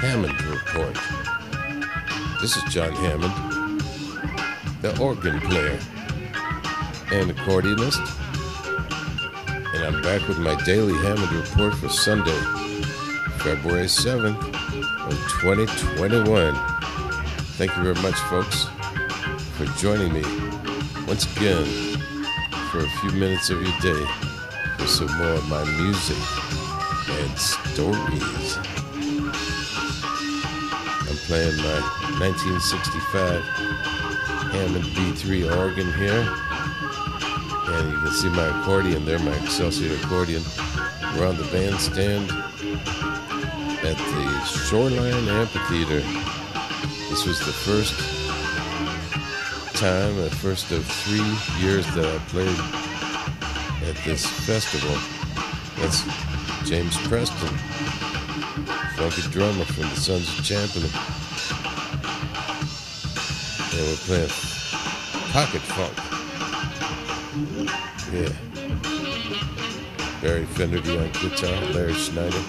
Hammond Report. This is John Hammond, the organ player and accordionist, and I'm back with my daily Hammond Report for Sunday, February 7th of 2021. Thank you very much, folks, for joining me once again for a few minutes of your day for some more of my music and stories. Playing uh, my 1965 Hammond B3 organ here. And you can see my accordion there, my Excelsior accordion. We're on the bandstand at the Shoreline Amphitheater. This was the first time, the first of three years that I played at this festival. That's James Preston, funky drummer from the Sons of Champlin. And we're playing pocket funk. Yeah. Barry Finnerty on guitar, Larry Schneider,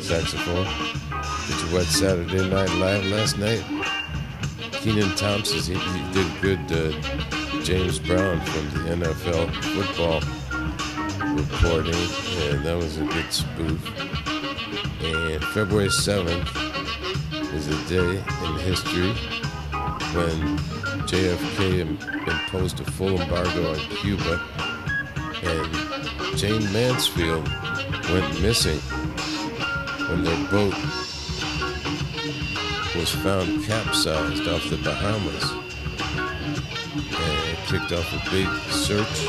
saxophone. Did you watch Saturday Night Live last night? Kenan Thompson, he, he did good uh, James Brown from the NFL football reporting, and that was a good spoof. And February 7th is a day in history when JFK imposed a full embargo on Cuba, and Jayne Mansfield went missing when their boat was found capsized off the Bahamas. And it kicked off a big search.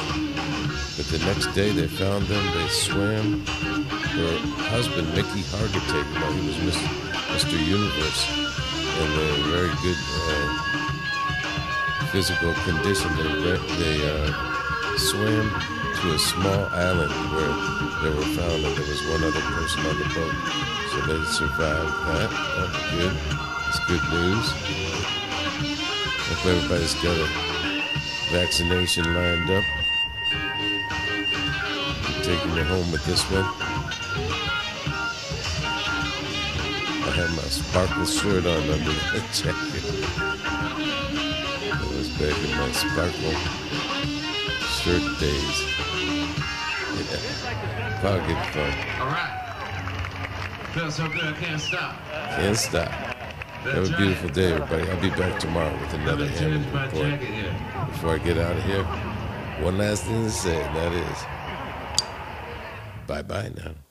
But the next day they found them, they swam. Her husband, Mickey Hargitay, know, he was Mr. Universe. And they were very good uh, physical condition. They, they uh, swam to a small island where they were found and there was one other person on the boat. So they survived that. That's good. It's good news. Hope everybody's got a vaccination lined up. Taking you home with this one. I have my sparkle shirt on under the jacket. I was back in my sparkle shirt days. Yeah. Pocket fun. All right. Feels so good, I can't stop. Can't stop. Have a beautiful day, everybody. I'll be back tomorrow with another Let me change Hammond report. Before I get out of here, one last thing to say, and that is bye bye now.